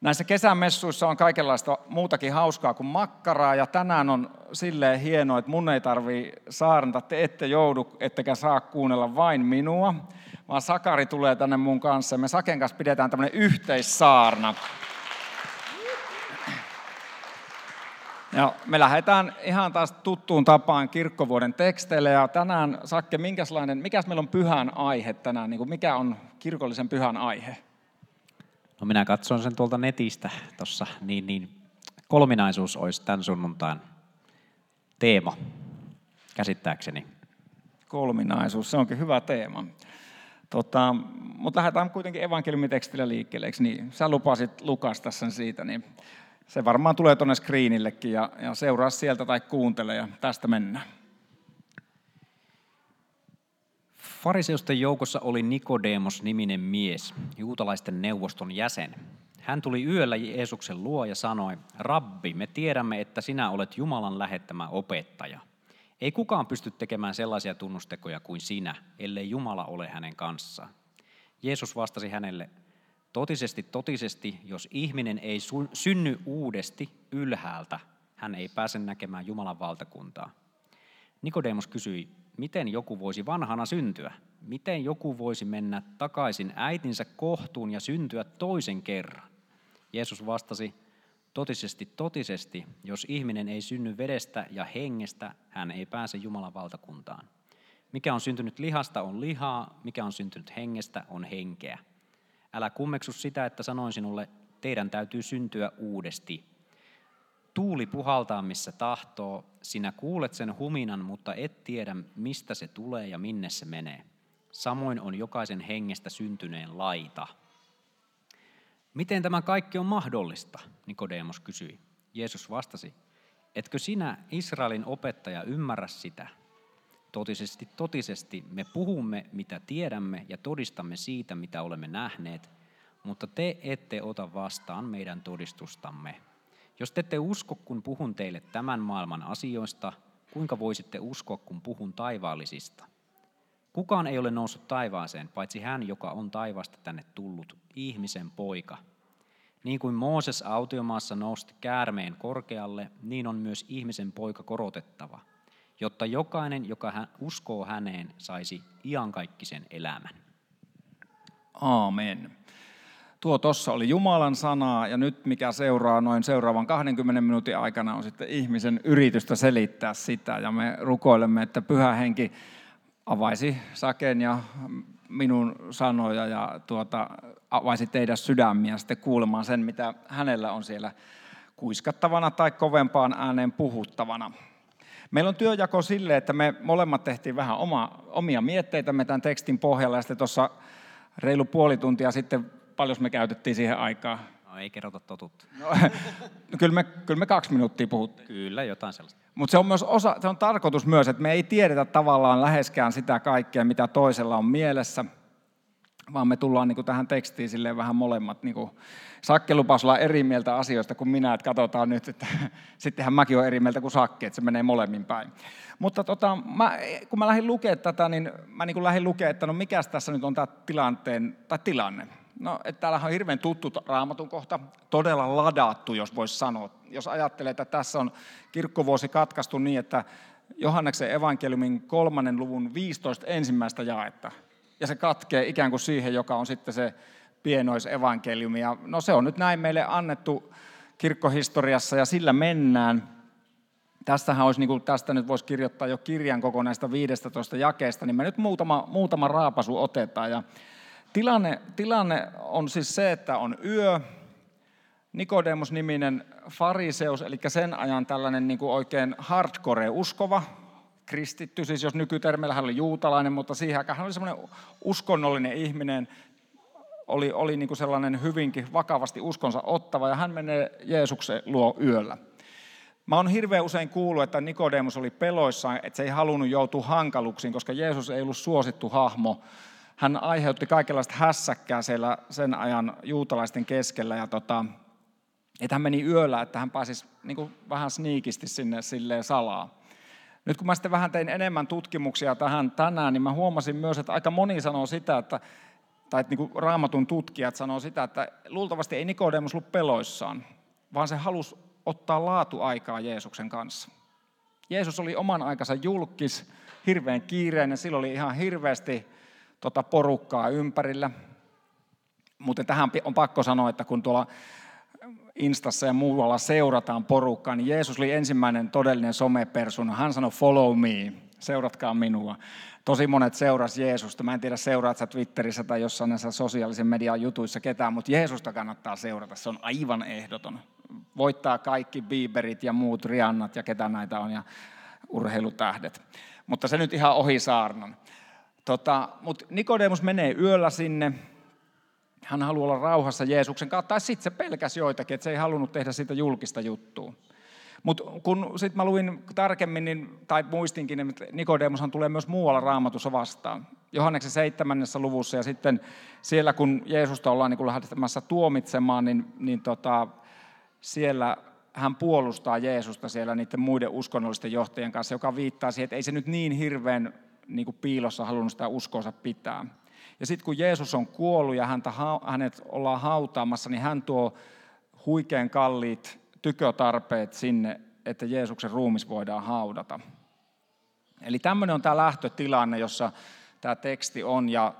Näissä kesämessuissa on kaikenlaista muutakin hauskaa kuin makkaraa ja tänään on silleen hienoa, että mun ei tarvii saarnata, te ette joudu, ettekä saa kuunnella vain minua, vaan Sakari tulee tänne mun kanssa ja me Saken kanssa pidetään tämmöinen yhteissaarna. Ja me lähdetään ihan taas tuttuun tapaan kirkkovuoden teksteille ja tänään Sakke, minkälainen, mikäs meillä on pyhän aihe tänään, niin kuin mikä on kirkollisen pyhän aihe? No minä katson sen tuolta netistä tuossa, niin, niin kolminaisuus olisi tämän sunnuntain teema, käsittääkseni. Kolminaisuus, se onkin hyvä teema. Tota, mutta lähdetään kuitenkin evankeliumitekstillä liikkeelle, eikö niin? Sä lupasit lukasta sen siitä, niin se varmaan tulee tuonne screenillekin ja, ja seuraa sieltä tai kuuntele ja tästä mennään. Fariseusten joukossa oli Nikodemos-niminen mies, juutalaisten neuvoston jäsen. Hän tuli yöllä Jeesuksen luo ja sanoi, Rabbi, me tiedämme, että sinä olet Jumalan lähettämä opettaja. Ei kukaan pysty tekemään sellaisia tunnustekoja kuin sinä, ellei Jumala ole hänen kanssaan. Jeesus vastasi hänelle, totisesti, totisesti, jos ihminen ei synny uudesti ylhäältä, hän ei pääse näkemään Jumalan valtakuntaa. Nikodemus kysyi, miten joku voisi vanhana syntyä? Miten joku voisi mennä takaisin äitinsä kohtuun ja syntyä toisen kerran? Jeesus vastasi, totisesti, totisesti, jos ihminen ei synny vedestä ja hengestä, hän ei pääse Jumalan valtakuntaan. Mikä on syntynyt lihasta on lihaa, mikä on syntynyt hengestä on henkeä. Älä kummeksu sitä, että sanoin sinulle, teidän täytyy syntyä uudesti. Tuuli puhaltaa missä tahtoo, sinä kuulet sen huminan, mutta et tiedä mistä se tulee ja minne se menee. Samoin on jokaisen hengestä syntyneen laita. Miten tämä kaikki on mahdollista? Nikodemus kysyi. Jeesus vastasi, etkö sinä Israelin opettaja ymmärrä sitä? Totisesti, totisesti me puhumme, mitä tiedämme ja todistamme siitä, mitä olemme nähneet, mutta te ette ota vastaan meidän todistustamme. Jos te ette usko, kun puhun teille tämän maailman asioista, kuinka voisitte uskoa, kun puhun taivaallisista? Kukaan ei ole noussut taivaaseen, paitsi hän, joka on taivaasta tänne tullut, ihmisen poika. Niin kuin Mooses autiomaassa nosti käärmeen korkealle, niin on myös ihmisen poika korotettava, jotta jokainen, joka hän uskoo häneen, saisi iankaikkisen elämän. Aamen. Tuo tuossa oli Jumalan sanaa ja nyt mikä seuraa noin seuraavan 20 minuutin aikana on sitten ihmisen yritystä selittää sitä ja me rukoilemme, että pyhä henki avaisi Saken ja minun sanoja ja tuota, avaisi teidän sydämiä sitten kuulemaan sen, mitä hänellä on siellä kuiskattavana tai kovempaan ääneen puhuttavana. Meillä on työjako sille, että me molemmat tehtiin vähän oma, omia mietteitämme tämän tekstin pohjalla ja sitten tuossa reilu puoli tuntia sitten paljon me käytettiin siihen aikaa? No ei kerrota totuutta. No, kyllä, me, kyllä me kaksi minuuttia puhuttiin. Kyllä, jotain sellaista. Mutta se on myös osa, se on tarkoitus myös, että me ei tiedetä tavallaan läheskään sitä kaikkea, mitä toisella on mielessä, vaan me tullaan niin kuin tähän tekstiin silleen vähän molemmat. Niin kuin, Sakke olla eri mieltä asioista kuin minä, että katsotaan nyt, että sittenhän mäkin olen eri mieltä kuin Sakke, että se menee molemmin päin. Mutta tota, mä, kun mä lähdin lukemaan tätä, niin mä niin kuin lähdin lukemaan, että no mikä tässä nyt on tämä tilanteen, tai tilanne. No, että täällä on hirveän tuttu raamatun kohta, todella ladattu, jos voisi sanoa. Jos ajattelee, että tässä on kirkkovuosi katkaistu niin, että Johanneksen evankeliumin kolmannen luvun 15 ensimmäistä jaetta. Ja se katkee ikään kuin siihen, joka on sitten se pienoisevankeliumi. Ja no se on nyt näin meille annettu kirkkohistoriassa ja sillä mennään. Tästähän olisi, niin kuin tästä nyt voisi kirjoittaa jo kirjan kokonaista 15 jakeesta, niin me nyt muutama, muutama raapasu otetaan. Ja Tilanne, tilanne on siis se, että on yö, Nikodemus-niminen fariseus, eli sen ajan tällainen niin kuin oikein hardcore-uskova, kristitty, siis jos nykytermeillä hän oli juutalainen, mutta siihen aikaan hän oli semmoinen uskonnollinen ihminen, oli, oli niin kuin sellainen hyvinkin vakavasti uskonsa ottava, ja hän menee Jeesuksen luo yöllä. Mä oon hirveän usein kuullut, että Nikodemus oli peloissaan, että se ei halunnut joutua hankaluksiin, koska Jeesus ei ollut suosittu hahmo hän aiheutti kaikenlaista hässäkkää siellä sen ajan juutalaisten keskellä. Ja tota, että hän meni yöllä, että hän pääsisi niin kuin vähän sniikisti sinne silleen salaa. Nyt kun mä sitten vähän tein enemmän tutkimuksia tähän tänään, niin mä huomasin myös, että aika moni sanoo sitä, että tai niin kuin raamatun tutkijat sanoo sitä, että luultavasti ei Nikodemus ollut peloissaan, vaan se halusi ottaa laatuaikaa Jeesuksen kanssa. Jeesus oli oman aikansa julkis, hirveän kiireinen, sillä oli ihan hirveästi tota porukkaa ympärillä. Mutta tähän on pakko sanoa, että kun tuolla Instassa ja muualla seurataan porukkaa, niin Jeesus oli ensimmäinen todellinen somepersona. Hän sanoi follow me, seuratkaa minua. Tosi monet seuras Jeesusta. Mä en tiedä, seuraat sä Twitterissä tai jossain näissä sosiaalisen median jutuissa ketään, mutta Jeesusta kannattaa seurata. Se on aivan ehdoton. Voittaa kaikki Bieberit ja muut Riannat ja ketä näitä on ja urheilutähdet. Mutta se nyt ihan ohi saarnan. Tota, mutta Nikodemus menee yöllä sinne. Hän haluaa olla rauhassa Jeesuksen kanssa. Tai sitten se pelkäsi joitakin, että se ei halunnut tehdä siitä julkista juttua. Mutta kun sitten mä luin tarkemmin, niin, tai muistinkin, niin Nikodemushan tulee myös muualla raamatussa vastaan. Johanneksen seitsemännessä luvussa ja sitten siellä, kun Jeesusta ollaan niin lähtemässä tuomitsemaan, niin, niin tota, siellä hän puolustaa Jeesusta siellä niiden muiden uskonnollisten johtajien kanssa, joka viittaa siihen, että ei se nyt niin hirveän niin kuin piilossa halunnut sitä uskonsa pitää. Ja sitten kun Jeesus on kuollut ja häntä, hänet ollaan hautaamassa, niin hän tuo huikean kalliit tykötarpeet sinne, että Jeesuksen ruumis voidaan haudata. Eli tämmöinen on tämä lähtötilanne, jossa tämä teksti on. Ja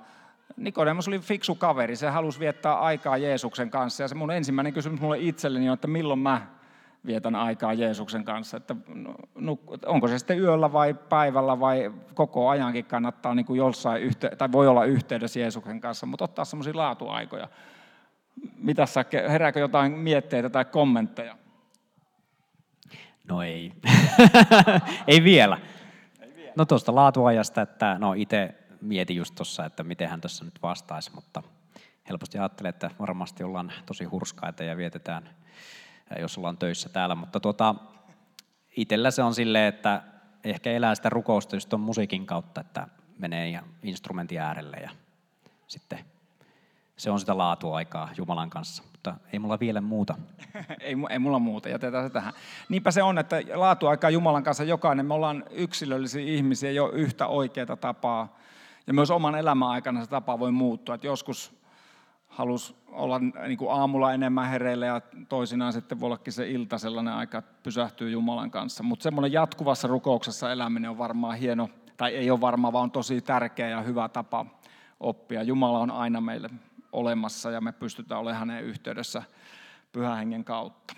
Nikodemus oli fiksu kaveri, se halusi viettää aikaa Jeesuksen kanssa. Ja se mun ensimmäinen kysymys mulle itselleni on, että milloin mä vietän aikaa Jeesuksen kanssa. Että onko se sitten yöllä vai päivällä vai koko ajankin kannattaa niin kuin jossain yhte- tai voi olla yhteydessä Jeesuksen kanssa, mutta ottaa semmoisia laatuaikoja. Mitä sä, herääkö jotain mietteitä tai kommentteja? No ei. ei vielä. No tuosta laatuajasta, että no itse mietin just tuossa, että miten hän tässä nyt vastaisi, mutta helposti ajattelen, että varmasti ollaan tosi hurskaita ja vietetään, jos ollaan töissä täällä, mutta tuota, itsellä se on silleen, että ehkä elää sitä rukousta just tuon musiikin kautta, että menee ihan instrumentin äärelle ja sitten se on sitä laatuaikaa Jumalan kanssa, mutta ei mulla vielä muuta. ei, ei mulla muuta, jätetään se tähän. Niinpä se on, että laatuaikaa Jumalan kanssa jokainen, me ollaan yksilöllisiä ihmisiä, ole yhtä oikeaa tapaa. Ja myös oman elämän aikana se tapa voi muuttua. Että joskus halus olla niin kuin aamulla enemmän hereillä ja toisinaan sitten voi ollakin se ilta sellainen aika, että pysähtyy Jumalan kanssa. Mutta semmoinen jatkuvassa rukouksessa eläminen on varmaan hieno, tai ei ole varmaan, vaan on tosi tärkeä ja hyvä tapa oppia. Jumala on aina meille olemassa ja me pystytään olemaan hänen yhteydessä pyhän hengen kautta.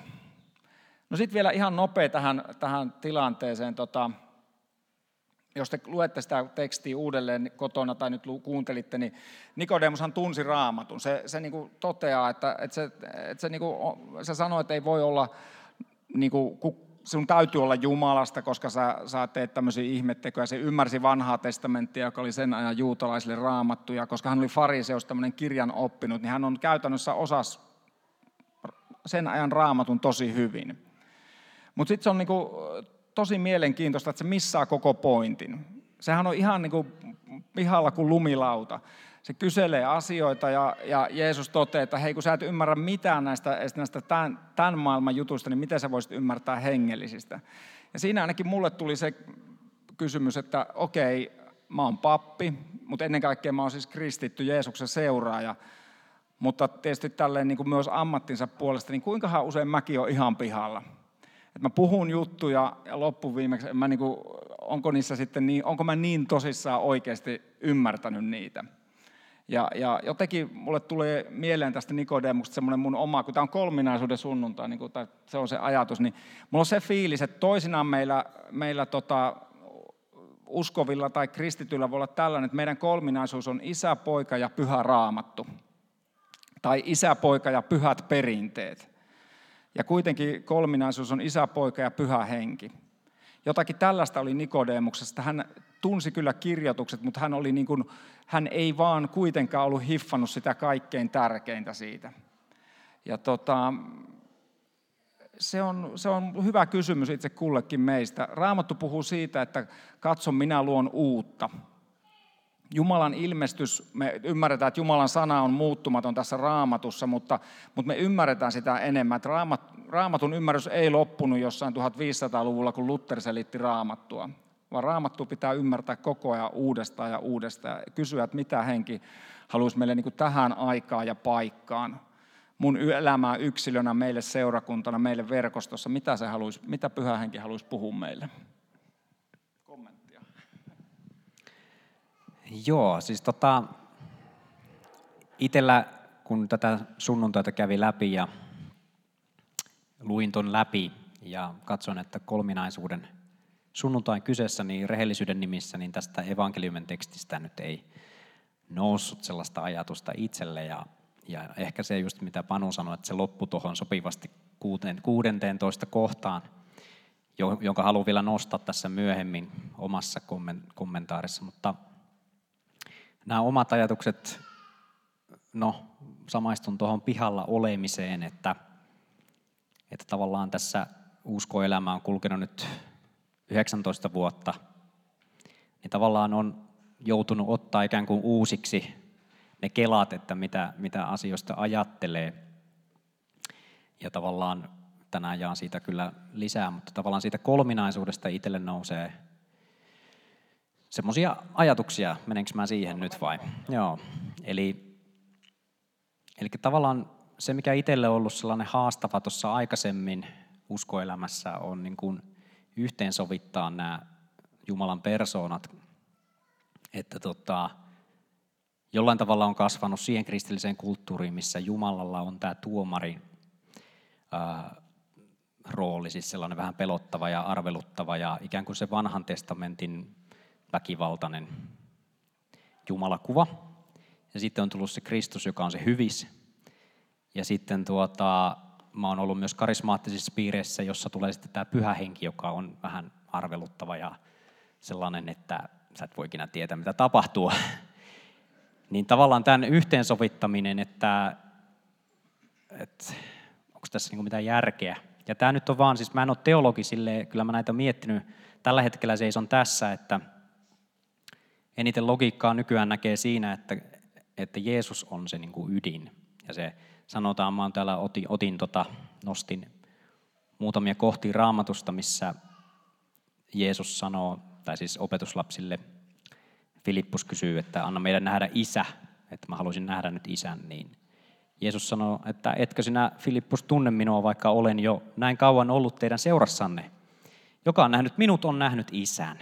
No sitten vielä ihan nopea tähän, tähän tilanteeseen. Tota, jos te luette sitä tekstiä uudelleen kotona tai nyt kuuntelitte, niin Nikodemushan tunsi raamatun. Se, se niin kuin toteaa, että, että, se, että se, niin kuin, se sanoo, että ei voi olla, niin kuin, sinun täytyy olla Jumalasta, koska sä, sä teet tämmöisiä ihmettekoja. Se ymmärsi vanhaa testamenttia, joka oli sen ajan juutalaisille raamattuja, koska hän oli fariseus, tämmöinen kirjan oppinut, niin hän on käytännössä osas sen ajan raamatun tosi hyvin. Mutta sitten se on niinku tosi mielenkiintoista, että se missaa koko pointin. Sehän on ihan niinku pihalla kuin lumilauta. Se kyselee asioita ja, ja Jeesus toteaa, että hei kun sä et ymmärrä mitään näistä, näistä tämän, tämän maailman jutuista, niin miten sä voisit ymmärtää hengellisistä. Ja siinä ainakin mulle tuli se kysymys, että okei, mä oon pappi, mutta ennen kaikkea mä oon siis kristitty Jeesuksen seuraaja. Mutta tietysti tälleen niin kuin myös ammattinsa puolesta, niin kuinkahan usein mäkin on ihan pihalla. Et mä puhun juttuja ja loppuviimeksi, mä niin kuin, onko, niissä sitten niin, onko mä niin tosissaan oikeasti ymmärtänyt niitä. Ja, ja jotenkin mulle tulee mieleen tästä Nikodemusta semmoinen mun oma, kun tämä on kolminaisuuden sunnuntai, niin kuin, tai se on se ajatus, niin mulla on se fiilis, että toisinaan meillä, meillä tota, uskovilla tai kristityillä voi olla tällainen, että meidän kolminaisuus on isä, poika ja pyhä raamattu. Tai isä, poika ja pyhät perinteet. Ja kuitenkin kolminaisuus on isä, poika ja pyhä henki. Jotakin tällaista oli Nikodemuksesta. Hän tunsi kyllä kirjoitukset, mutta hän, oli niin kuin, hän ei vaan kuitenkaan ollut hiffannut sitä kaikkein tärkeintä siitä. Ja tota, se on, se on hyvä kysymys itse kullekin meistä. Raamattu puhuu siitä, että katso, minä luon uutta. Jumalan ilmestys, me ymmärretään, että Jumalan sana on muuttumaton tässä raamatussa, mutta, mutta me ymmärretään sitä enemmän. Että raamat, raamatun ymmärrys ei loppunut jossain 1500-luvulla, kun Luther selitti raamattua, vaan raamattu pitää ymmärtää koko ajan uudestaan ja uudestaan ja kysyä, että mitä henki haluaisi meille niin tähän aikaan ja paikkaan. Mun elämää yksilönä, meille seurakuntana, meille verkostossa, mitä, se haluaisi, mitä pyhä henki haluaisi puhua meille. Joo, siis tota, itellä kun tätä sunnuntaita kävi läpi ja luin ton läpi ja katson, että kolminaisuuden sunnuntain kyseessä, niin rehellisyyden nimissä, niin tästä evankeliumin tekstistä nyt ei noussut sellaista ajatusta itselle. Ja, ja ehkä se just mitä Panu sanoi, että se loppui tuohon sopivasti 16 kohtaan, jonka haluan vielä nostaa tässä myöhemmin omassa kommentaarissa. Mutta nämä omat ajatukset, no samaistun tuohon pihalla olemiseen, että, että tavallaan tässä uskoelämä on kulkenut nyt 19 vuotta, niin tavallaan on joutunut ottaa ikään kuin uusiksi ne kelat, että mitä, mitä asioista ajattelee. Ja tavallaan tänään jaan siitä kyllä lisää, mutta tavallaan siitä kolminaisuudesta itselle nousee semmoisia ajatuksia, menenkö mä siihen nyt vai? Joo, eli, eli tavallaan se, mikä itselle on ollut sellainen haastava tuossa aikaisemmin uskoelämässä, on niin kuin yhteensovittaa nämä Jumalan persoonat, että tota, jollain tavalla on kasvanut siihen kristilliseen kulttuuriin, missä Jumalalla on tämä tuomari ää, rooli, siis sellainen vähän pelottava ja arveluttava ja ikään kuin se vanhan testamentin väkivaltainen Jumalakuva. Ja sitten on tullut se Kristus, joka on se hyvis. Ja sitten tuota, mä oon ollut myös karismaattisissa piireissä, jossa tulee sitten tämä pyhä henki, joka on vähän arveluttava ja sellainen, että sä et voi ikinä tietää, mitä tapahtuu. niin tavallaan tämän yhteensovittaminen, että, että onko tässä niin mitään järkeä. Ja tämä nyt on vaan, siis mä en ole teologi sille, kyllä mä näitä miettinyt, tällä hetkellä seison tässä, että eniten logiikkaa nykyään näkee siinä, että, että Jeesus on se niin kuin ydin. Ja se sanotaan, mä täällä otin, otin tota, nostin muutamia kohtia raamatusta, missä Jeesus sanoo, tai siis opetuslapsille, Filippus kysyy, että anna meidän nähdä isä, että mä haluaisin nähdä nyt isän, niin Jeesus sanoo, että etkö sinä Filippus tunne minua, vaikka olen jo näin kauan ollut teidän seurassanne. Joka on nähnyt minut, on nähnyt isän.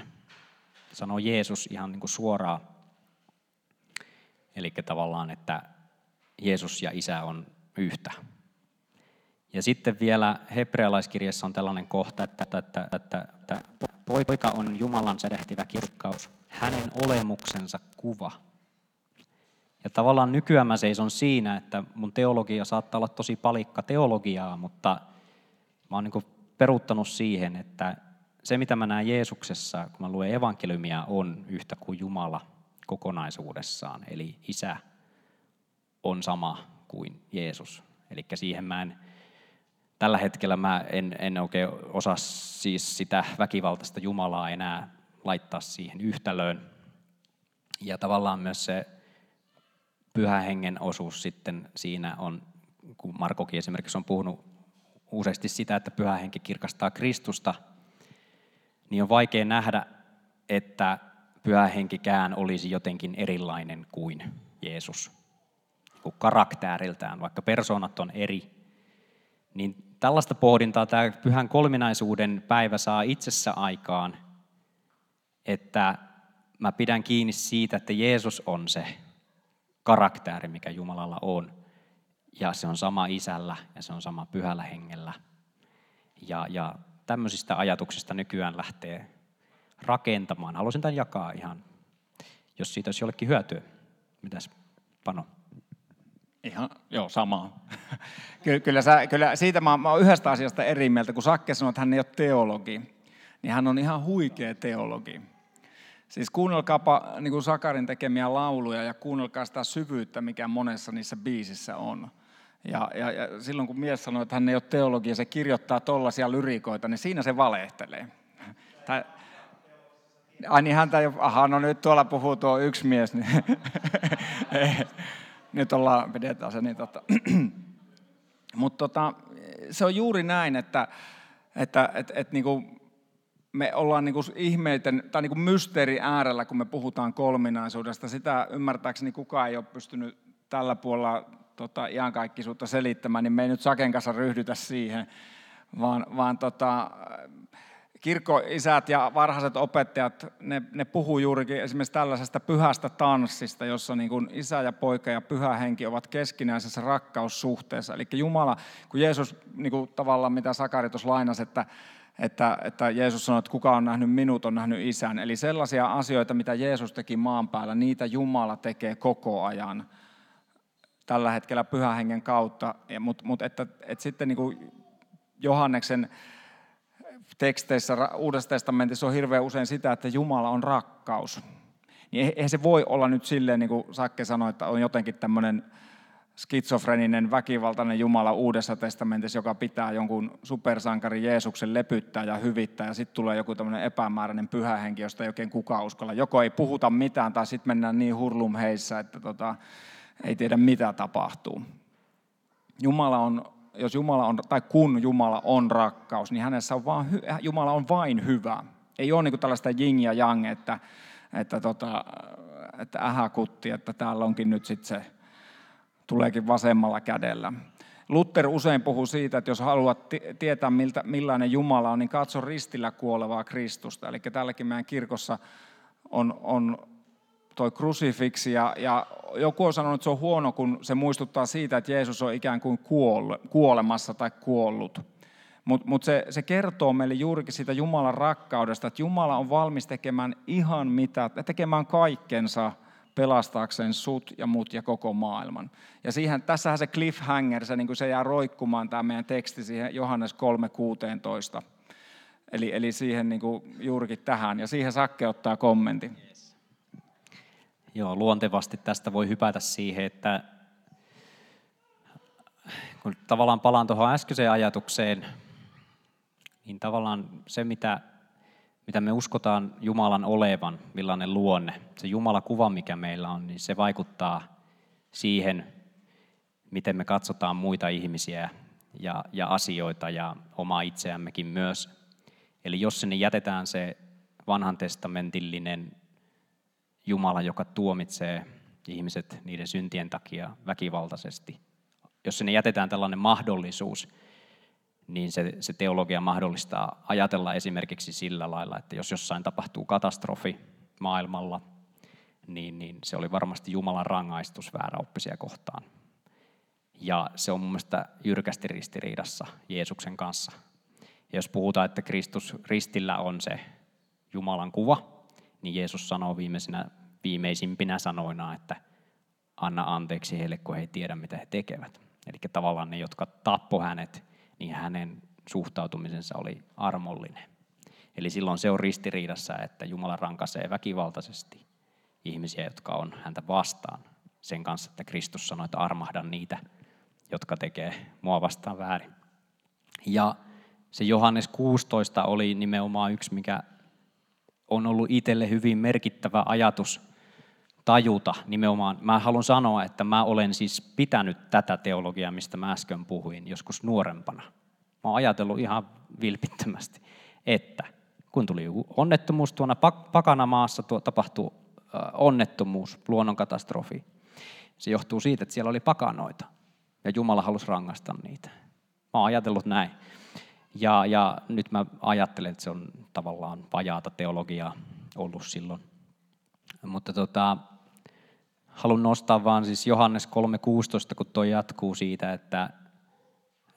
Sanoo Jeesus ihan niin kuin suoraan. Eli tavallaan, että Jeesus ja isä on yhtä. Ja sitten vielä hebrealaiskirjassa on tällainen kohta, että, että, että, että, että poika on Jumalan sädehtivä kirkkaus, hänen olemuksensa kuva. Ja tavallaan nykyään mä seison siinä, että mun teologia saattaa olla tosi palikka teologiaa, mutta mä oon niin peruuttanut siihen, että se mitä mä näen Jeesuksessa, kun mä luen evankeliumia, on yhtä kuin Jumala kokonaisuudessaan. Eli isä on sama kuin Jeesus. Eli siihen mä en, tällä hetkellä mä en, en oikein osaa siis sitä väkivaltaista Jumalaa enää laittaa siihen yhtälöön. Ja tavallaan myös se pyhä hengen osuus sitten siinä on, kun Markokin esimerkiksi on puhunut useasti sitä, että pyhä henki kirkastaa Kristusta, niin on vaikea nähdä, että pyhä henkikään olisi jotenkin erilainen kuin Jeesus kuin karakteriltään, vaikka persoonat on eri, niin tällaista pohdintaa tämä pyhän kolminaisuuden päivä saa itsessä aikaan, että mä pidän kiinni siitä, että Jeesus on se karakteri, mikä Jumalalla on. Ja se on sama isällä ja se on sama pyhällä hengellä. Ja, ja tämmöisistä ajatuksista nykyään lähtee rakentamaan. Haluaisin tämän jakaa ihan, jos siitä olisi jollekin hyötyä. Mitäs Pano? Ihan, joo, sama. kyllä, kyllä, sä, kyllä siitä mä, mä oon yhdestä asiasta eri mieltä, kun Sakke sanoi, että hän ei ole teologi, niin hän on ihan huikea teologi. Siis kuunnelkaapa niin kuin Sakarin tekemiä lauluja ja kuunnelkaa sitä syvyyttä, mikä monessa niissä biisissä on. Ja, ja, ja silloin kun mies sanoo, että hän ei ole teologi ja se kirjoittaa tollaisia lyrikoita, niin siinä se valehtelee. Tai, ai niin häntä ole, aha, no nyt tuolla puhuu tuo yksi mies. Niin nyt ollaan, pidetään se niin tota. Mutta tota, se on juuri näin, että, että et, et, niin kuin, me ollaan niin kuin ihmeiden tai niin kuin mysteeri äärellä, kun me puhutaan kolminaisuudesta. Sitä ymmärtääkseni kukaan ei ole pystynyt tällä puolella tota, iankaikkisuutta selittämään, niin me ei nyt Saken kanssa ryhdytä siihen, vaan, vaan tota, kirkkoisät ja varhaiset opettajat, ne, ne puhuu juurikin esimerkiksi tällaisesta pyhästä tanssista, jossa niin kuin isä ja poika ja pyhä henki ovat keskinäisessä rakkaussuhteessa. Eli Jumala, kun Jeesus niin kuin tavallaan, mitä Sakari tuossa lainasi, että, että, että Jeesus sanoi, että kuka on nähnyt minut, on nähnyt isän. Eli sellaisia asioita, mitä Jeesus teki maan päällä, niitä Jumala tekee koko ajan tällä hetkellä pyhän hengen kautta. Mutta mut että, että sitten niin kuin Johanneksen teksteissä Uudessa testamentissa on hirveän usein sitä, että Jumala on rakkaus. Niin eihän se voi olla nyt silleen, niin kuin Sakke sanoi, että on jotenkin tämmöinen skitsofreninen, väkivaltainen Jumala Uudessa testamentissa, joka pitää jonkun supersankari Jeesuksen lepyttää ja hyvittää, ja sitten tulee joku tämmöinen epämääräinen pyhähenki, josta ei oikein kukaan uskalla. Joko ei puhuta mitään, tai sitten mennään niin hurlum heissä, että tota, ei tiedä mitä tapahtuu. Jumala on jos Jumala on, tai kun Jumala on rakkaus, niin hänessä on vaan, Jumala on vain hyvä. Ei ole niin tällaista jing ja jang, että, että, tota, että ähäkutti, että täällä onkin nyt sitten se, tuleekin vasemmalla kädellä. Luther usein puhuu siitä, että jos haluat tietää, miltä, millainen Jumala on, niin katso ristillä kuolevaa Kristusta. Eli täälläkin meidän kirkossa on, on toi krusifiksi ja, ja joku on sanonut, että se on huono, kun se muistuttaa siitä, että Jeesus on ikään kuin kuolemassa tai kuollut. Mutta mut se, se kertoo meille juurikin siitä Jumalan rakkaudesta, että Jumala on valmis tekemään ihan mitä, tekemään kaikkensa pelastaakseen sut ja mut ja koko maailman. Ja siihen, tässähän se cliffhanger, se, niin se jää roikkumaan tämä meidän teksti siihen Johannes 3.16. Eli, eli siihen niin juurikin tähän. Ja siihen Sakke ottaa kommentin. Joo, luontevasti tästä voi hypätä siihen, että kun tavallaan palaan tuohon äskeiseen ajatukseen, niin tavallaan se, mitä, mitä me uskotaan Jumalan olevan, millainen luonne, se Jumala-kuva, mikä meillä on, niin se vaikuttaa siihen, miten me katsotaan muita ihmisiä ja, ja asioita ja omaa itseämmekin myös. Eli jos sinne jätetään se vanhan testamentillinen Jumala, joka tuomitsee ihmiset niiden syntien takia väkivaltaisesti. Jos sinne jätetään tällainen mahdollisuus, niin se, se teologia mahdollistaa ajatella esimerkiksi sillä lailla, että jos jossain tapahtuu katastrofi maailmalla, niin, niin se oli varmasti Jumalan rangaistus vääräoppisia kohtaan. Ja se on mun mielestä jyrkästi ristiriidassa Jeesuksen kanssa. Ja jos puhutaan, että Kristus ristillä on se Jumalan kuva, niin Jeesus sanoo viimeisinä, viimeisimpinä sanoina, että anna anteeksi heille, kun he ei tiedä, mitä he tekevät. Eli tavallaan ne, jotka tappo hänet, niin hänen suhtautumisensa oli armollinen. Eli silloin se on ristiriidassa, että Jumala rankaisee väkivaltaisesti ihmisiä, jotka on häntä vastaan. Sen kanssa, että Kristus sanoi, että armahdan niitä, jotka tekee mua vastaan väärin. Ja se Johannes 16 oli nimenomaan yksi, mikä on ollut itselle hyvin merkittävä ajatus tajuta nimenomaan. Mä haluan sanoa, että mä olen siis pitänyt tätä teologiaa, mistä mä äsken puhuin, joskus nuorempana. Mä oon ajatellut ihan vilpittömästi, että kun tuli onnettomuus tuona Pakanamaassa, tuo tapahtui onnettomuus, luonnonkatastrofi. Se johtuu siitä, että siellä oli pakanoita ja Jumala halusi rangaista niitä. Mä oon ajatellut näin. Ja, ja nyt mä ajattelen, että se on tavallaan vajaata teologiaa ollut silloin. Mutta tota, haluan nostaa vaan siis Johannes 3.16, kun tuo jatkuu siitä, että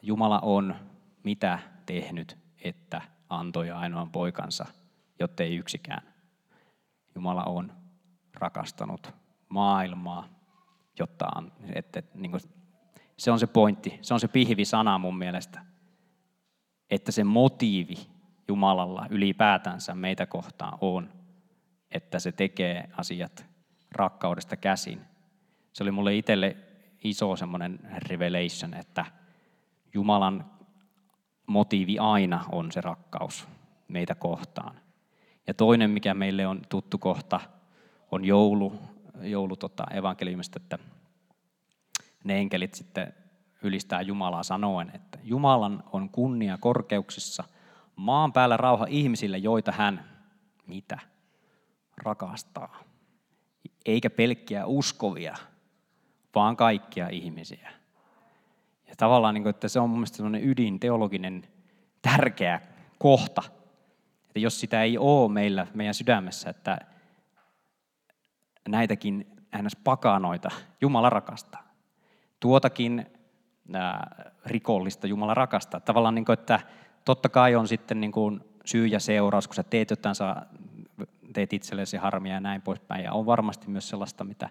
Jumala on mitä tehnyt, että antoi ainoan poikansa, jottei yksikään. Jumala on rakastanut maailmaa, jotta että, niin kuin, se on se pointti, se on se pihvi sana mun mielestä että se motiivi Jumalalla ylipäätänsä meitä kohtaan on, että se tekee asiat rakkaudesta käsin. Se oli mulle itselle iso semmoinen revelation, että Jumalan motiivi aina on se rakkaus meitä kohtaan. Ja toinen, mikä meille on tuttu kohta, on joulu, joulu tota, evankeliumista, että ne enkelit sitten ylistää Jumalaa sanoen, että Jumalan on kunnia korkeuksissa, Maan päällä rauha ihmisille, joita hän, mitä? Rakastaa. Eikä pelkkiä uskovia, vaan kaikkia ihmisiä. Ja tavallaan, niin että se on mun mielestä sellainen ydin, teologinen, tärkeä kohta. Että jos sitä ei ole meillä, meidän sydämessä, että näitäkin ns. pakanoita Jumala rakastaa. Tuotakin ää, rikollista Jumala rakastaa. Tavallaan, niin kuin, että totta kai on sitten niin kuin syy ja seuraus, kun sä teet jotain, sä teet itsellesi harmia ja näin poispäin. Ja on varmasti myös sellaista, mitä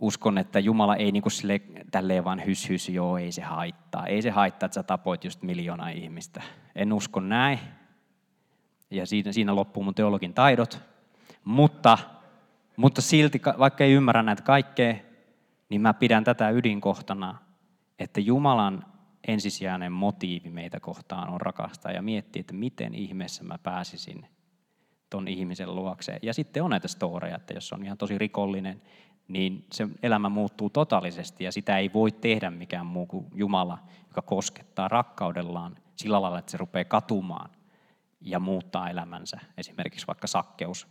uskon, että Jumala ei niin kuin sille, tälleen vaan hys, hys, joo, ei se haittaa. Ei se haittaa, että sä tapoit just miljoona ihmistä. En usko näin. Ja siinä, siinä loppuu mun teologin taidot. Mutta, mutta silti, vaikka ei ymmärrä näitä kaikkea, niin mä pidän tätä ydinkohtana, että Jumalan ensisijainen motiivi meitä kohtaan on rakastaa ja miettiä, että miten ihmeessä mä pääsisin ton ihmisen luokse. Ja sitten on näitä storeja, että jos on ihan tosi rikollinen, niin se elämä muuttuu totaalisesti ja sitä ei voi tehdä mikään muu kuin Jumala, joka koskettaa rakkaudellaan sillä lailla, että se rupeaa katumaan ja muuttaa elämänsä. Esimerkiksi vaikka sakkeus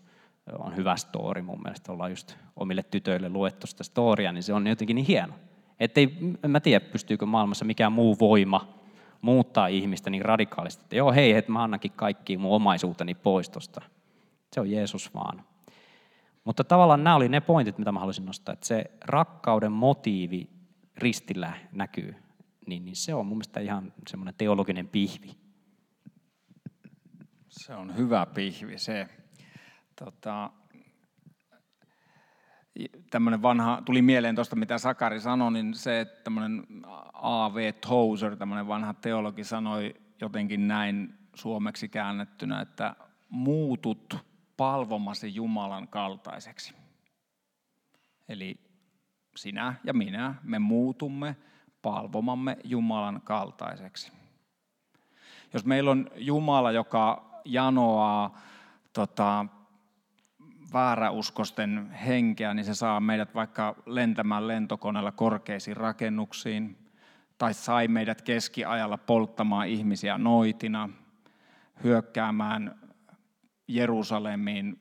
on hyvä story mun mielestä, ollaan just omille tytöille luettu sitä storia, niin se on jotenkin niin hieno. Että en mä tiedä, pystyykö maailmassa mikään muu voima muuttaa ihmistä niin radikaalisti, että joo hei, että mä annankin kaikki mun omaisuuteni pois tosta. Se on Jeesus vaan. Mutta tavallaan nämä oli ne pointit, mitä mä haluaisin nostaa, että se rakkauden motiivi ristillä näkyy, niin, niin se on mun mielestä ihan semmoinen teologinen pihvi. Se on hyvä pihvi se. Tota, tämmöinen vanha, tuli mieleen tuosta mitä Sakari sanoi, niin se, että tämmöinen A.V. Tozer, tämmöinen vanha teologi sanoi jotenkin näin suomeksi käännettynä, että muutut palvomasi Jumalan kaltaiseksi. Eli sinä ja minä, me muutumme palvomamme Jumalan kaltaiseksi. Jos meillä on Jumala, joka janoaa tota, vääräuskosten henkeä, niin se saa meidät vaikka lentämään lentokoneella korkeisiin rakennuksiin, tai sai meidät keskiajalla polttamaan ihmisiä noitina, hyökkäämään Jerusalemiin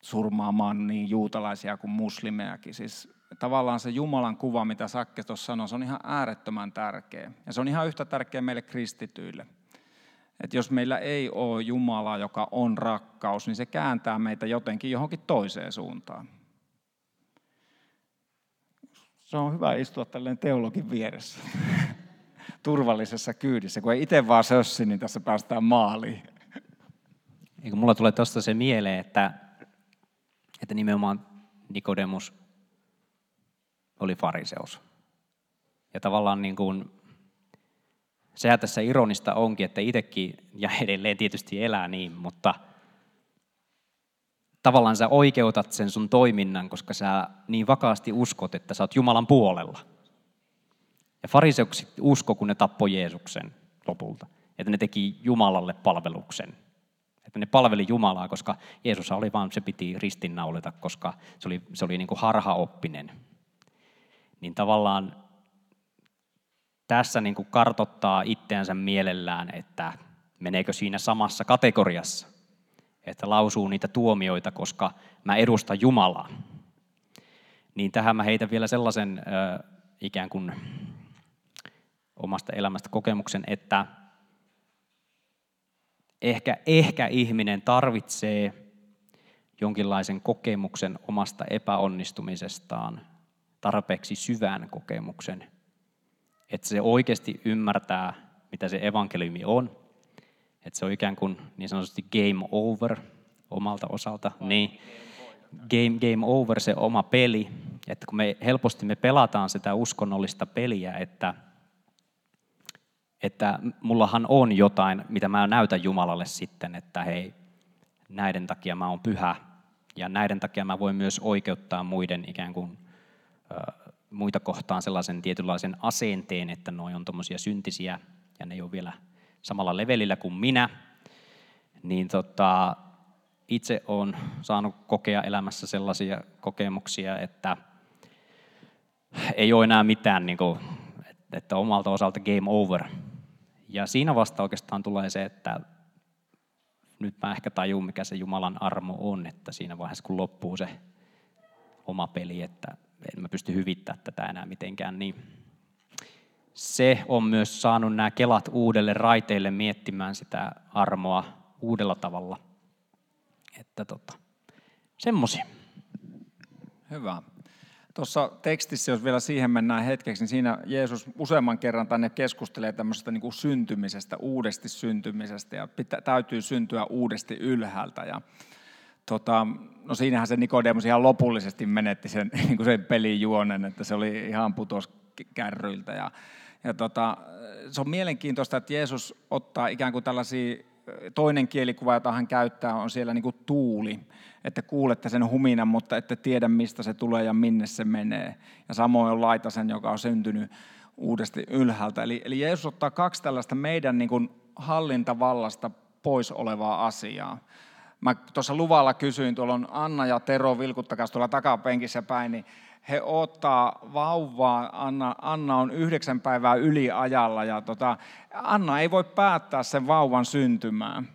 surmaamaan niin juutalaisia kuin muslimejakin. Siis tavallaan se Jumalan kuva, mitä Sakke tuossa sanoi, se on ihan äärettömän tärkeä. Ja se on ihan yhtä tärkeä meille kristityille. Että jos meillä ei ole Jumalaa, joka on rakkaus, niin se kääntää meitä jotenkin johonkin toiseen suuntaan. Se on hyvä istua tälleen teologin vieressä turvallisessa kyydissä. Kun ei itse vaan sössi, niin tässä päästään maaliin. Eikö mulla tulee tuosta se mieleen, että, että nimenomaan Nikodemus oli fariseus. Ja tavallaan niin kuin, sehän tässä ironista onkin, että itsekin, ja edelleen tietysti elää niin, mutta tavallaan sä oikeutat sen sun toiminnan, koska sä niin vakaasti uskot, että sä oot Jumalan puolella. Ja fariseukset usko, kun ne tappoi Jeesuksen lopulta, että ne teki Jumalalle palveluksen. Että ne palveli Jumalaa, koska Jeesus oli vaan, se piti ristinnaulita, koska se oli, se oli niin kuin harhaoppinen. Niin tavallaan tässä niin kuin kartottaa itseänsä mielellään, että meneekö siinä samassa kategoriassa, että lausuu niitä tuomioita, koska mä edustan Jumalaa. Niin tähän mä heitän vielä sellaisen äh, ikään kuin omasta elämästä kokemuksen, että ehkä, ehkä ihminen tarvitsee jonkinlaisen kokemuksen omasta epäonnistumisestaan, tarpeeksi syvän kokemuksen, että se oikeasti ymmärtää, mitä se evankeliumi on, että se on ikään kuin niin sanotusti game over omalta osalta, niin. game, game over se oma peli, että kun me helposti me pelataan sitä uskonnollista peliä, että – että mullahan on jotain, mitä mä näytän Jumalalle sitten, että hei, näiden takia mä oon pyhä ja näiden takia mä voin myös oikeuttaa muiden ikään kuin muita kohtaan sellaisen tietynlaisen asenteen, että noi on tuommoisia syntisiä ja ne ei ole vielä samalla levelillä kuin minä, niin tota, itse olen saanut kokea elämässä sellaisia kokemuksia, että ei ole enää mitään, niin kuin, että omalta osalta game over. Ja siinä vasta oikeastaan tulee se, että nyt mä ehkä tajun, mikä se Jumalan armo on, että siinä vaiheessa kun loppuu se oma peli, että en mä pysty hyvittämään tätä enää mitenkään, niin se on myös saanut nämä kelat uudelle raiteille miettimään sitä armoa uudella tavalla. Että tota, semmosia. Hyvä. Tuossa tekstissä, jos vielä siihen mennään hetkeksi, niin siinä Jeesus useamman kerran tänne keskustelee tämmöisestä niin kuin syntymisestä, uudesti syntymisestä, ja pitä, täytyy syntyä uudesti ylhäältä. Ja, tota, no siinähän se Nikodemus ihan lopullisesti menetti sen, niin kuin sen pelin juonen, että se oli ihan putos kärryiltä. Ja, ja tota, se on mielenkiintoista, että Jeesus ottaa ikään kuin tällaisia, toinen kielikuva, jota hän käyttää, on siellä niin kuin tuuli että kuulette sen huminan, mutta ette tiedä, mistä se tulee ja minne se menee. Ja samoin on laitasen, joka on syntynyt uudesti ylhäältä. Eli, eli Jeesus ottaa kaksi tällaista meidän niin kuin hallintavallasta pois olevaa asiaa. Mä tuossa luvalla kysyin, tuolla on Anna ja Tero vilkuttakas tuolla takapenkissä päin, niin he ottaa vauvaa, Anna, Anna on yhdeksän päivää yliajalla ja tota, Anna ei voi päättää sen vauvan syntymään.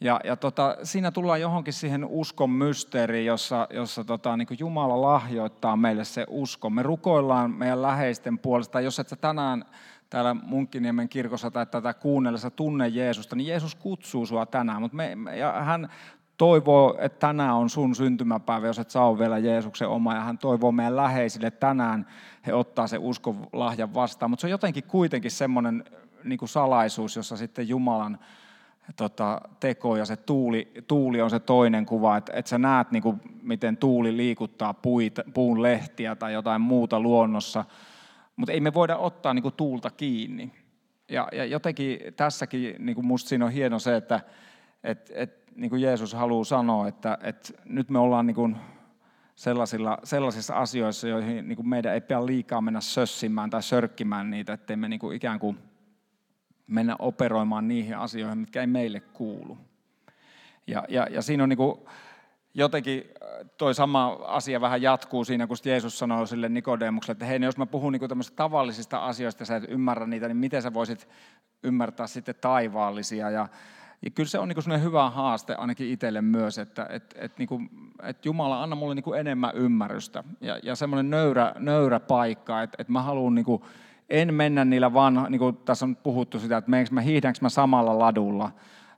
Ja, ja tota, siinä tullaan johonkin siihen uskon mysteeriin, jossa, jossa tota, niin Jumala lahjoittaa meille se usko. Me rukoillaan meidän läheisten puolesta. Jos et sä tänään täällä Munkkiniemen kirkossa tai tätä kuunnellessa tunne Jeesusta, niin Jeesus kutsuu sua tänään. Mutta me, ja hän toivoo, että tänään on sun syntymäpäivä, jos et saa ole vielä Jeesuksen oma. Ja hän toivoo meidän läheisille, että tänään he ottaa se uskolahjan vastaan. Mutta se on jotenkin kuitenkin semmoinen niin salaisuus, jossa sitten Jumalan tota, teko ja se tuuli, tuuli on se toinen kuva, että et sä näet niin kuin, miten tuuli liikuttaa puita, puun lehtiä tai jotain muuta luonnossa, mutta ei me voida ottaa niin kuin, tuulta kiinni. Ja, ja jotenkin tässäkin niin kuin musta siinä on hieno se, että et, et, niin kuin Jeesus haluaa sanoa, että et nyt me ollaan niin kuin, sellaisilla, sellaisissa asioissa, joihin niin kuin meidän ei pidä liikaa mennä sössimään tai sörkkimään niitä, ettei me niin kuin ikään kuin mennä operoimaan niihin asioihin, mitkä ei meille kuulu. Ja, ja, ja siinä on niin kuin, jotenkin äh, toi sama asia vähän jatkuu siinä, kun Jeesus sanoi sille Nikodemukselle, että hei, niin jos mä puhun niin tämmöisistä tavallisista asioista sä et ymmärrä niitä, niin miten sä voisit ymmärtää sitten taivaallisia. Ja, ja kyllä se on niin hyvä haaste ainakin itselle myös, että et, et niin kuin, et Jumala anna mulle niin enemmän ymmärrystä ja, ja semmoinen nöyrä, nöyrä paikka, että et mä haluan niin kuin, en mennä niillä vanha, niin kuin tässä on puhuttu sitä, että menenkö mä, hiihdänkö mä samalla ladulla,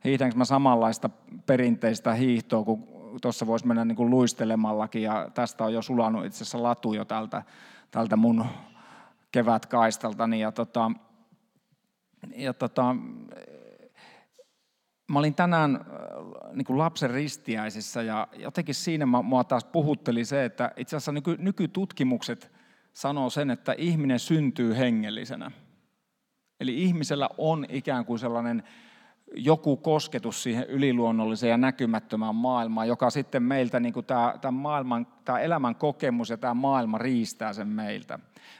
hiihdänkö mä samanlaista perinteistä hiihtoa, kun tuossa voisi mennä niin kuin luistelemallakin, ja tästä on jo sulanut itse asiassa latu jo tältä, tältä mun kevätkaistaltani, ja tota, ja tota, mä olin tänään äh, niin kuin lapsen ristiäisissä ja jotenkin siinä mua taas puhutteli se, että itse asiassa nyky, nykytutkimukset sanoo sen, että ihminen syntyy hengellisenä. Eli ihmisellä on ikään kuin sellainen joku kosketus siihen yliluonnolliseen ja näkymättömään maailmaan, joka sitten meiltä, niin kuin tämä, tämä, maailman, tämä elämän kokemus ja tämä maailma riistää sen meiltä.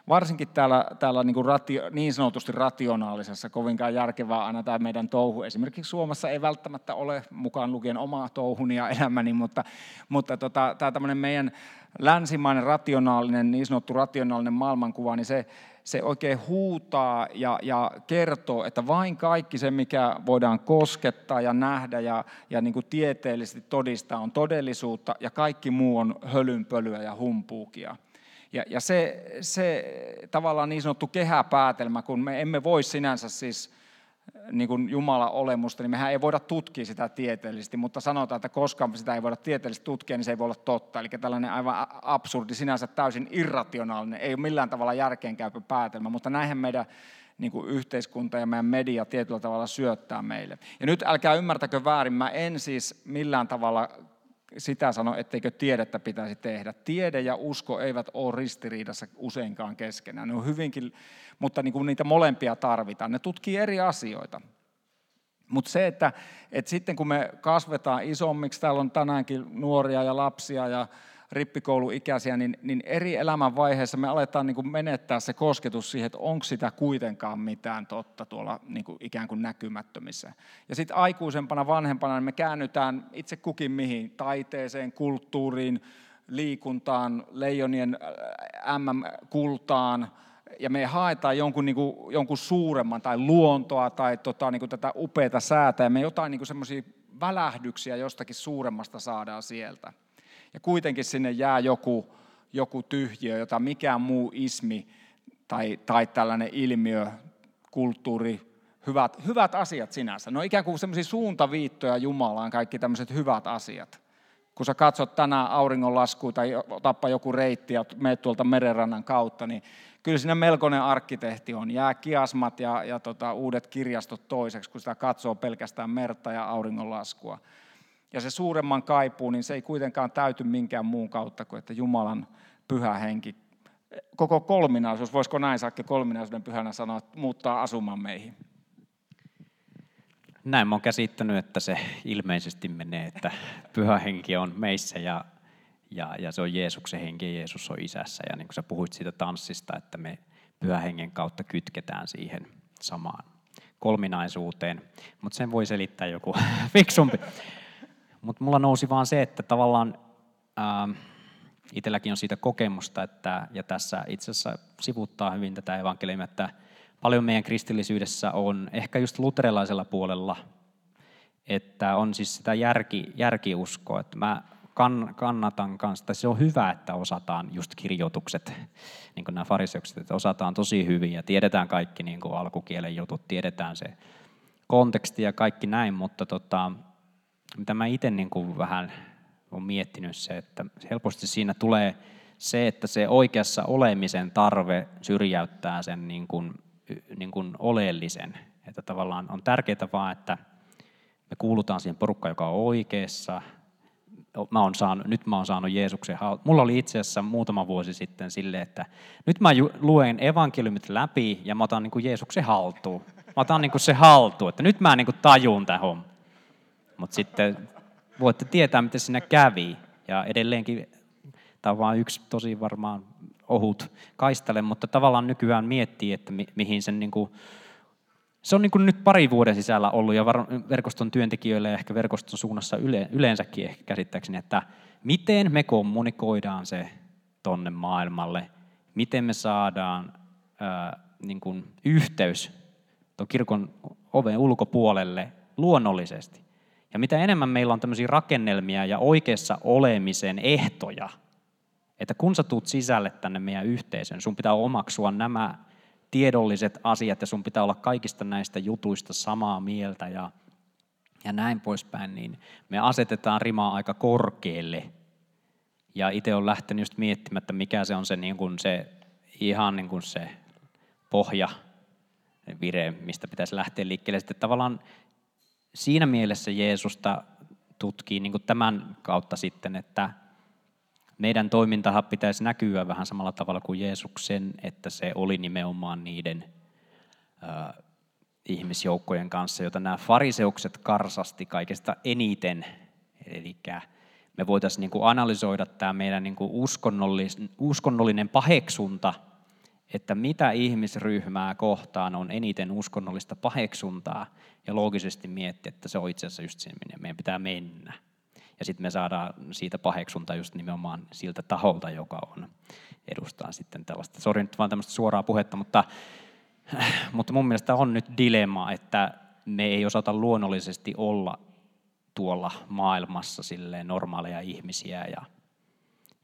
Varsinkin täällä, täällä niin, kuin ratio, niin sanotusti rationaalisessa, kovinkaan järkevää aina tämä meidän touhu. Esimerkiksi Suomessa ei välttämättä ole mukaan lukien omaa touhuni ja elämäni, mutta, mutta tota, tämä tämmöinen meidän länsimainen rationaalinen, niin sanottu rationaalinen maailmankuva, niin se, se oikein huutaa ja, ja kertoo, että vain kaikki se, mikä voidaan koskettaa ja nähdä ja, ja niin kuin tieteellisesti todistaa, on todellisuutta ja kaikki muu on hölynpölyä ja humpuukia. Ja, ja se, se tavallaan niin sanottu kehäpäätelmä, kun me emme voi sinänsä siis niin kuin Jumalan olemusta, niin mehän ei voida tutkia sitä tieteellisesti, mutta sanotaan, että koska sitä ei voida tieteellisesti tutkia, niin se ei voi olla totta. Eli tällainen aivan absurdi, sinänsä täysin irrationaalinen, ei ole millään tavalla järkeenkäypä päätelmä, mutta näinhän meidän niin kuin yhteiskunta ja meidän media tietyllä tavalla syöttää meille. Ja nyt älkää ymmärtäkö väärin, mä en siis millään tavalla sitä sano, etteikö tiedettä pitäisi tehdä. Tiede ja usko eivät ole ristiriidassa useinkaan keskenään. Ne on hyvinkin, mutta niin kuin niitä molempia tarvitaan. Ne tutkii eri asioita. Mutta se, että, että sitten kun me kasvetaan isommiksi, täällä on tänäänkin nuoria ja lapsia ja rippikouluikäisiä, niin, niin eri elämänvaiheissa me aletaan niin kuin menettää se kosketus siihen, että onko sitä kuitenkaan mitään totta tuolla niin kuin ikään kuin näkymättömissä. Ja sitten aikuisempana, vanhempana niin me käännytään itse kukin mihin, taiteeseen, kulttuuriin, liikuntaan, leijonien MM-kultaan, ja me haetaan jonkun, niin kuin, jonkun suuremman tai luontoa tai tota, niin kuin tätä upeata säätä ja me jotain niin semmoisia välähdyksiä jostakin suuremmasta saadaan sieltä. Ja kuitenkin sinne jää joku, joku tyhjiö, jota mikään muu ismi tai, tai tällainen ilmiö, kulttuuri, hyvät, hyvät asiat sinänsä. No ikään kuin semmoisia suuntaviittoja Jumalaan, kaikki tämmöiset hyvät asiat. Kun sä katsot tänään auringonlaskua tai otappa joku reitti ja meet tuolta merenrannan kautta, niin kyllä siinä melkoinen arkkitehti on. Jää kiasmat ja, ja tota, uudet kirjastot toiseksi, kun sitä katsoo pelkästään merta ja auringonlaskua. Ja se suuremman kaipuu, niin se ei kuitenkaan täyty minkään muun kautta kuin, että Jumalan pyhä henki, koko kolminaisuus, voisiko näin Sakke kolminaisuuden pyhänä sanoa, muuttaa asumaan meihin. Näin mä oon käsittänyt, että se ilmeisesti menee, että pyhä henki on meissä ja, ja, ja se on Jeesuksen henki ja Jeesus on isässä. Ja niin kuin sä puhuit siitä tanssista, että me pyhä hengen kautta kytketään siihen samaan kolminaisuuteen. Mutta sen voi selittää joku fiksumpi. Mutta mulla nousi vaan se, että tavallaan ää, itselläkin on siitä kokemusta, että, ja tässä itse asiassa sivuttaa hyvin tätä evankeliumia, että paljon meidän kristillisyydessä on, ehkä just luterilaisella puolella, että on siis sitä järki, järkiuskoa, että mä kann, kannatan kanssa, että se on hyvä, että osataan just kirjoitukset, niin kuin nämä fariseukset, että osataan tosi hyvin ja tiedetään kaikki niin kuin alkukielen jutut, tiedetään se konteksti ja kaikki näin, mutta tota, mitä mä itse niin kuin vähän olen miettinyt se, että helposti siinä tulee se, että se oikeassa olemisen tarve syrjäyttää sen niin kuin niin kuin oleellisen. Että tavallaan on tärkeää vaan, että me kuulutaan siihen porukkaan, joka on oikeassa. Mä on saanut, nyt mä oon saanut Jeesuksen haltuun. Mulla oli itse asiassa muutama vuosi sitten sille, että nyt mä luen evankeliumit läpi ja mä otan niin kuin Jeesuksen haltuun. Mä otan niin kuin se haltuun, että nyt mä niin kuin tajun tähän Mutta sitten voitte tietää, miten siinä kävi. Ja edelleenkin tämä on vain yksi tosi varmaan ohut kaistale, mutta tavallaan nykyään miettii, että mi- mihin sen niin kuin, se on niin kuin nyt pari vuoden sisällä ollut ja verkoston työntekijöille ja ehkä verkoston suunnassa yle, yleensäkin ehkä käsittääkseni, että miten me kommunikoidaan se tonne maailmalle, miten me saadaan ää, niin kuin yhteys tuon kirkon oven ulkopuolelle luonnollisesti. Ja mitä enemmän meillä on tämmöisiä rakennelmia ja oikeassa olemisen ehtoja – että kun sä tuut sisälle tänne meidän yhteisön, sun pitää omaksua nämä tiedolliset asiat ja sun pitää olla kaikista näistä jutuista samaa mieltä ja, ja näin poispäin, niin me asetetaan rimaa aika korkealle. Ja itse on lähtenyt just että mikä se on se, niin kuin se ihan niin kuin se pohja, vire, mistä pitäisi lähteä liikkeelle. Sitten tavallaan siinä mielessä Jeesusta tutkii niin kuin tämän kautta sitten, että meidän toimintahan pitäisi näkyä vähän samalla tavalla kuin Jeesuksen, että se oli nimenomaan niiden äh, ihmisjoukkojen kanssa, jota nämä fariseukset karsasti kaikesta eniten. Eli me voitaisiin niin kuin analysoida tämä meidän niin kuin uskonnollinen, uskonnollinen paheksunta, että mitä ihmisryhmää kohtaan on eniten uskonnollista paheksuntaa, ja loogisesti miettiä, että se on itse asiassa just sinne, minne meidän pitää mennä. Ja sitten me saadaan siitä paheksunta just nimenomaan siltä taholta, joka on edustaa sitten tällaista, sori nyt vaan tämmöistä suoraa puhetta, mutta, mutta mun mielestä on nyt dilemma, että me ei osata luonnollisesti olla tuolla maailmassa normaaleja ihmisiä ja,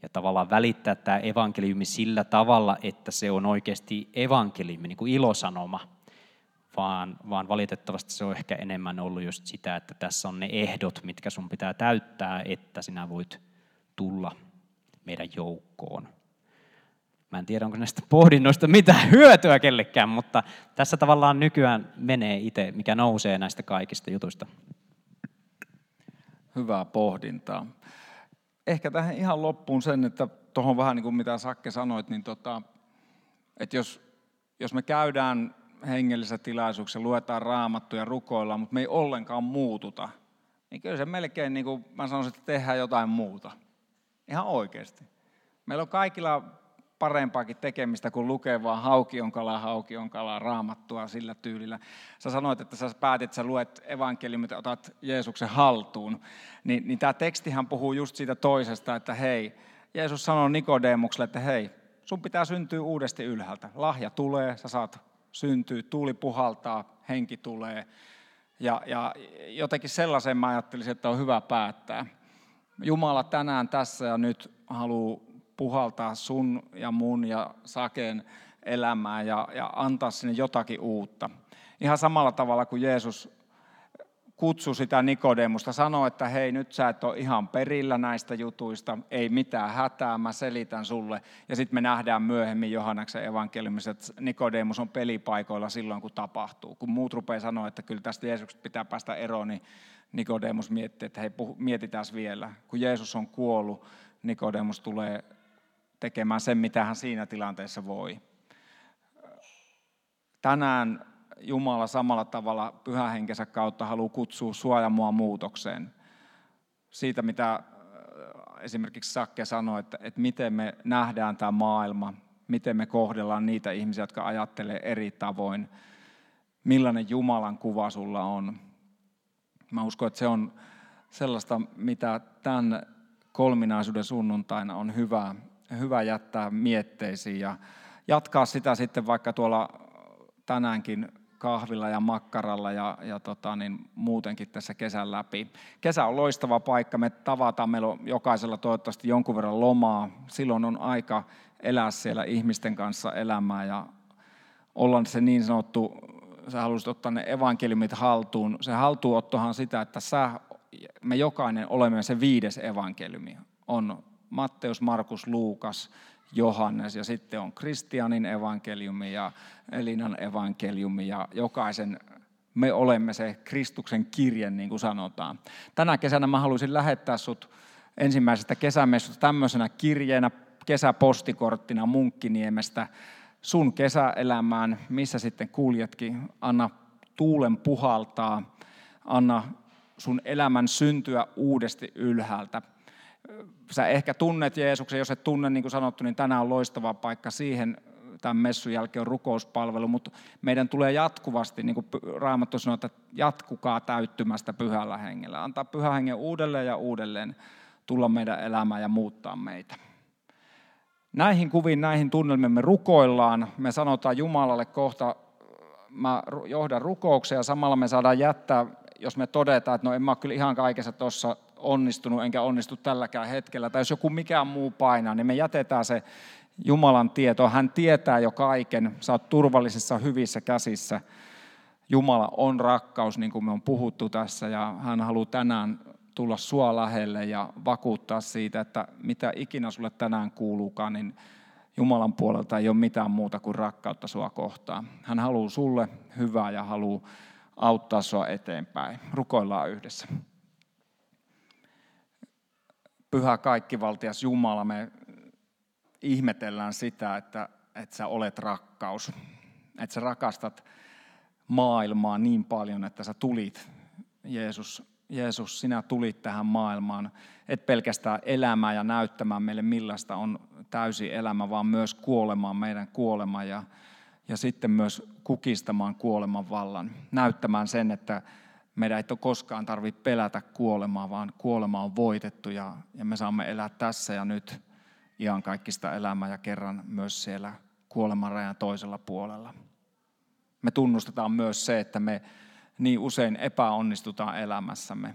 ja tavallaan välittää tämä evankeliumi sillä tavalla, että se on oikeasti evankeliumi, niin kuin ilosanoma – vaan, vaan valitettavasti se on ehkä enemmän ollut just sitä, että tässä on ne ehdot, mitkä sun pitää täyttää, että sinä voit tulla meidän joukkoon. Mä en tiedä, onko näistä pohdinnoista mitään hyötyä kellekään, mutta tässä tavallaan nykyään menee itse, mikä nousee näistä kaikista jutuista. Hyvää pohdintaa. Ehkä tähän ihan loppuun sen, että tuohon vähän niin kuin mitä Sakke sanoit, niin tota, että jos, jos me käydään hengellisessä tilaisuuksessa, luetaan raamattuja, rukoillaan, mutta me ei ollenkaan muututa, niin kyllä se melkein, niin kuin mä sanoisin, että tehdään jotain muuta. Ihan oikeasti. Meillä on kaikilla parempaakin tekemistä kuin lukee vaan hauki on kala, hauki on kala, raamattua sillä tyylillä. Sä sanoit, että sä päätit, että sä luet evankeliumit ja otat Jeesuksen haltuun. Niin, niin tämä tekstihän puhuu just siitä toisesta, että hei, Jeesus sanoi Nikodemukselle, että hei, sun pitää syntyä uudesti ylhäältä. Lahja tulee, sä saat syntyä, tuuli puhaltaa, henki tulee. Ja, ja jotenkin sellaisen mä ajattelisin, että on hyvä päättää. Jumala tänään tässä ja nyt haluaa puhaltaa sun ja mun ja Saken elämään ja, ja antaa sinne jotakin uutta. Ihan samalla tavalla kuin Jeesus kutsui sitä Nikodemusta, sanoi, että hei nyt sä et ole ihan perillä näistä jutuista, ei mitään hätää, mä selitän sulle. Ja sitten me nähdään myöhemmin Johannaksen evankeliumissa, että Nikodemus on pelipaikoilla silloin, kun tapahtuu. Kun muut rupeaa sanoa, että kyllä tästä Jeesuksesta pitää päästä eroon, niin Nikodemus miettii, että hei mietitään vielä. Kun Jeesus on kuollut, Nikodemus tulee tekemään sen, mitä hän siinä tilanteessa voi. Tänään Jumala samalla tavalla pyhähenkensä kautta haluaa kutsua suojamua muutokseen. Siitä, mitä äh, esimerkiksi Sakke sanoi, että, että miten me nähdään tämä maailma, miten me kohdellaan niitä ihmisiä, jotka ajattelee eri tavoin, millainen Jumalan kuva sulla on. Mä uskon, että se on sellaista, mitä tämän kolminaisuuden sunnuntaina on hyvä, hyvä jättää mietteisiin ja jatkaa sitä sitten vaikka tuolla tänäänkin kahvilla ja makkaralla ja, ja tota, niin muutenkin tässä kesän läpi. Kesä on loistava paikka, me tavataan, meillä on jokaisella toivottavasti jonkun verran lomaa. Silloin on aika elää siellä ihmisten kanssa elämää ja olla se niin sanottu, sä haluaisit ottaa ne evankeliumit haltuun. Se haltuunottohan sitä, että sä, me jokainen olemme se viides evankeliumi. On Matteus, Markus, Luukas, Johannes ja sitten on Kristianin evankeliumi ja Elinan evankeliumi ja jokaisen me olemme se Kristuksen kirje, niin kuin sanotaan. Tänä kesänä mä haluaisin lähettää sut ensimmäisestä kesämessusta tämmöisenä kirjeenä, kesäpostikorttina Munkkiniemestä sun kesäelämään, missä sitten kuljetkin. Anna tuulen puhaltaa, anna sun elämän syntyä uudesti ylhäältä sä ehkä tunnet Jeesuksen, jos et tunne, niin kuin sanottu, niin tänään on loistava paikka siihen, tämän messun jälkeen on rukouspalvelu, mutta meidän tulee jatkuvasti, niin kuin Raamattu sanoo, että jatkukaa täyttymästä pyhällä hengellä. Antaa pyhä hengen uudelleen ja uudelleen tulla meidän elämään ja muuttaa meitä. Näihin kuviin, näihin tunnelmiin me rukoillaan. Me sanotaan Jumalalle kohta, mä johdan rukouksia ja samalla me saadaan jättää, jos me todetaan, että no en mä ole kyllä ihan kaikessa tuossa onnistunut enkä onnistu tälläkään hetkellä, tai jos joku mikään muu painaa, niin me jätetään se Jumalan tieto. Hän tietää jo kaiken, sä oot turvallisissa hyvissä käsissä. Jumala on rakkaus, niin kuin me on puhuttu tässä, ja hän haluaa tänään tulla sua lähelle ja vakuuttaa siitä, että mitä ikinä sulle tänään kuuluukaan, niin Jumalan puolelta ei ole mitään muuta kuin rakkautta sua kohtaan. Hän haluaa sulle hyvää ja haluaa auttaa sua eteenpäin. Rukoillaan yhdessä pyhä kaikkivaltias Jumala, me ihmetellään sitä, että, että sä olet rakkaus. Että sä rakastat maailmaa niin paljon, että sä tulit, Jeesus, Jeesus, sinä tulit tähän maailmaan, et pelkästään elämään ja näyttämään meille millaista on täysi elämä, vaan myös kuolemaan meidän kuolema ja, ja sitten myös kukistamaan kuoleman vallan, näyttämään sen, että meidän ei ole koskaan tarvitse pelätä kuolemaa, vaan kuolema on voitettu ja, ja me saamme elää tässä ja nyt ihan kaikista elämää ja kerran myös siellä kuoleman rajan toisella puolella. Me tunnustetaan myös se, että me niin usein epäonnistutaan elämässämme.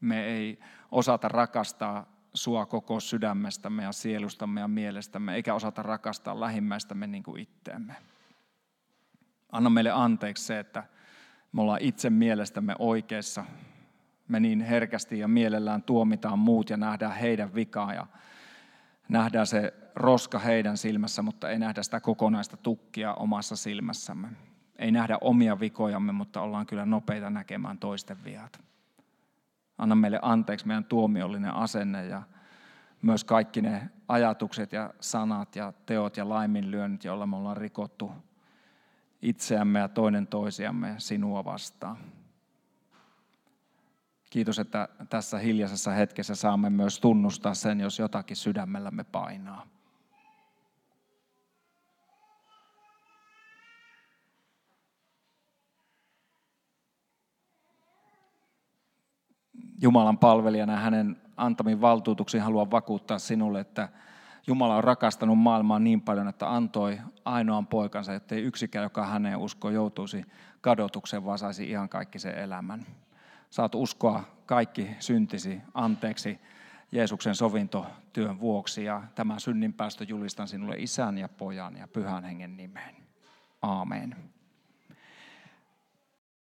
Me ei osata rakastaa sua koko sydämestämme ja sielustamme ja mielestämme, eikä osata rakastaa lähimmäistämme niin kuin itteemme. Anna meille anteeksi se, että me ollaan itse mielestämme oikeassa. Me niin herkästi ja mielellään tuomitaan muut ja nähdään heidän vikaa ja nähdään se roska heidän silmässä, mutta ei nähdä sitä kokonaista tukkia omassa silmässämme. Ei nähdä omia vikojamme, mutta ollaan kyllä nopeita näkemään toisten viat. Anna meille anteeksi meidän tuomiollinen asenne ja myös kaikki ne ajatukset ja sanat ja teot ja laiminlyönnit, joilla me ollaan rikottu itseämme ja toinen toisiamme sinua vastaan. Kiitos, että tässä hiljaisessa hetkessä saamme myös tunnustaa sen, jos jotakin sydämellämme painaa. Jumalan palvelijana hänen antamin valtuutuksiin haluan vakuuttaa sinulle, että Jumala on rakastanut maailmaa niin paljon, että antoi ainoan poikansa, jotta ei yksikään, joka häneen uskoo, joutuisi kadotukseen, vaan saisi ihan kaikki sen elämän. Saat uskoa kaikki syntisi anteeksi Jeesuksen sovintotyön vuoksi ja tämän synninpäästö julistan sinulle isän ja pojan ja pyhän hengen nimeen. Aamen.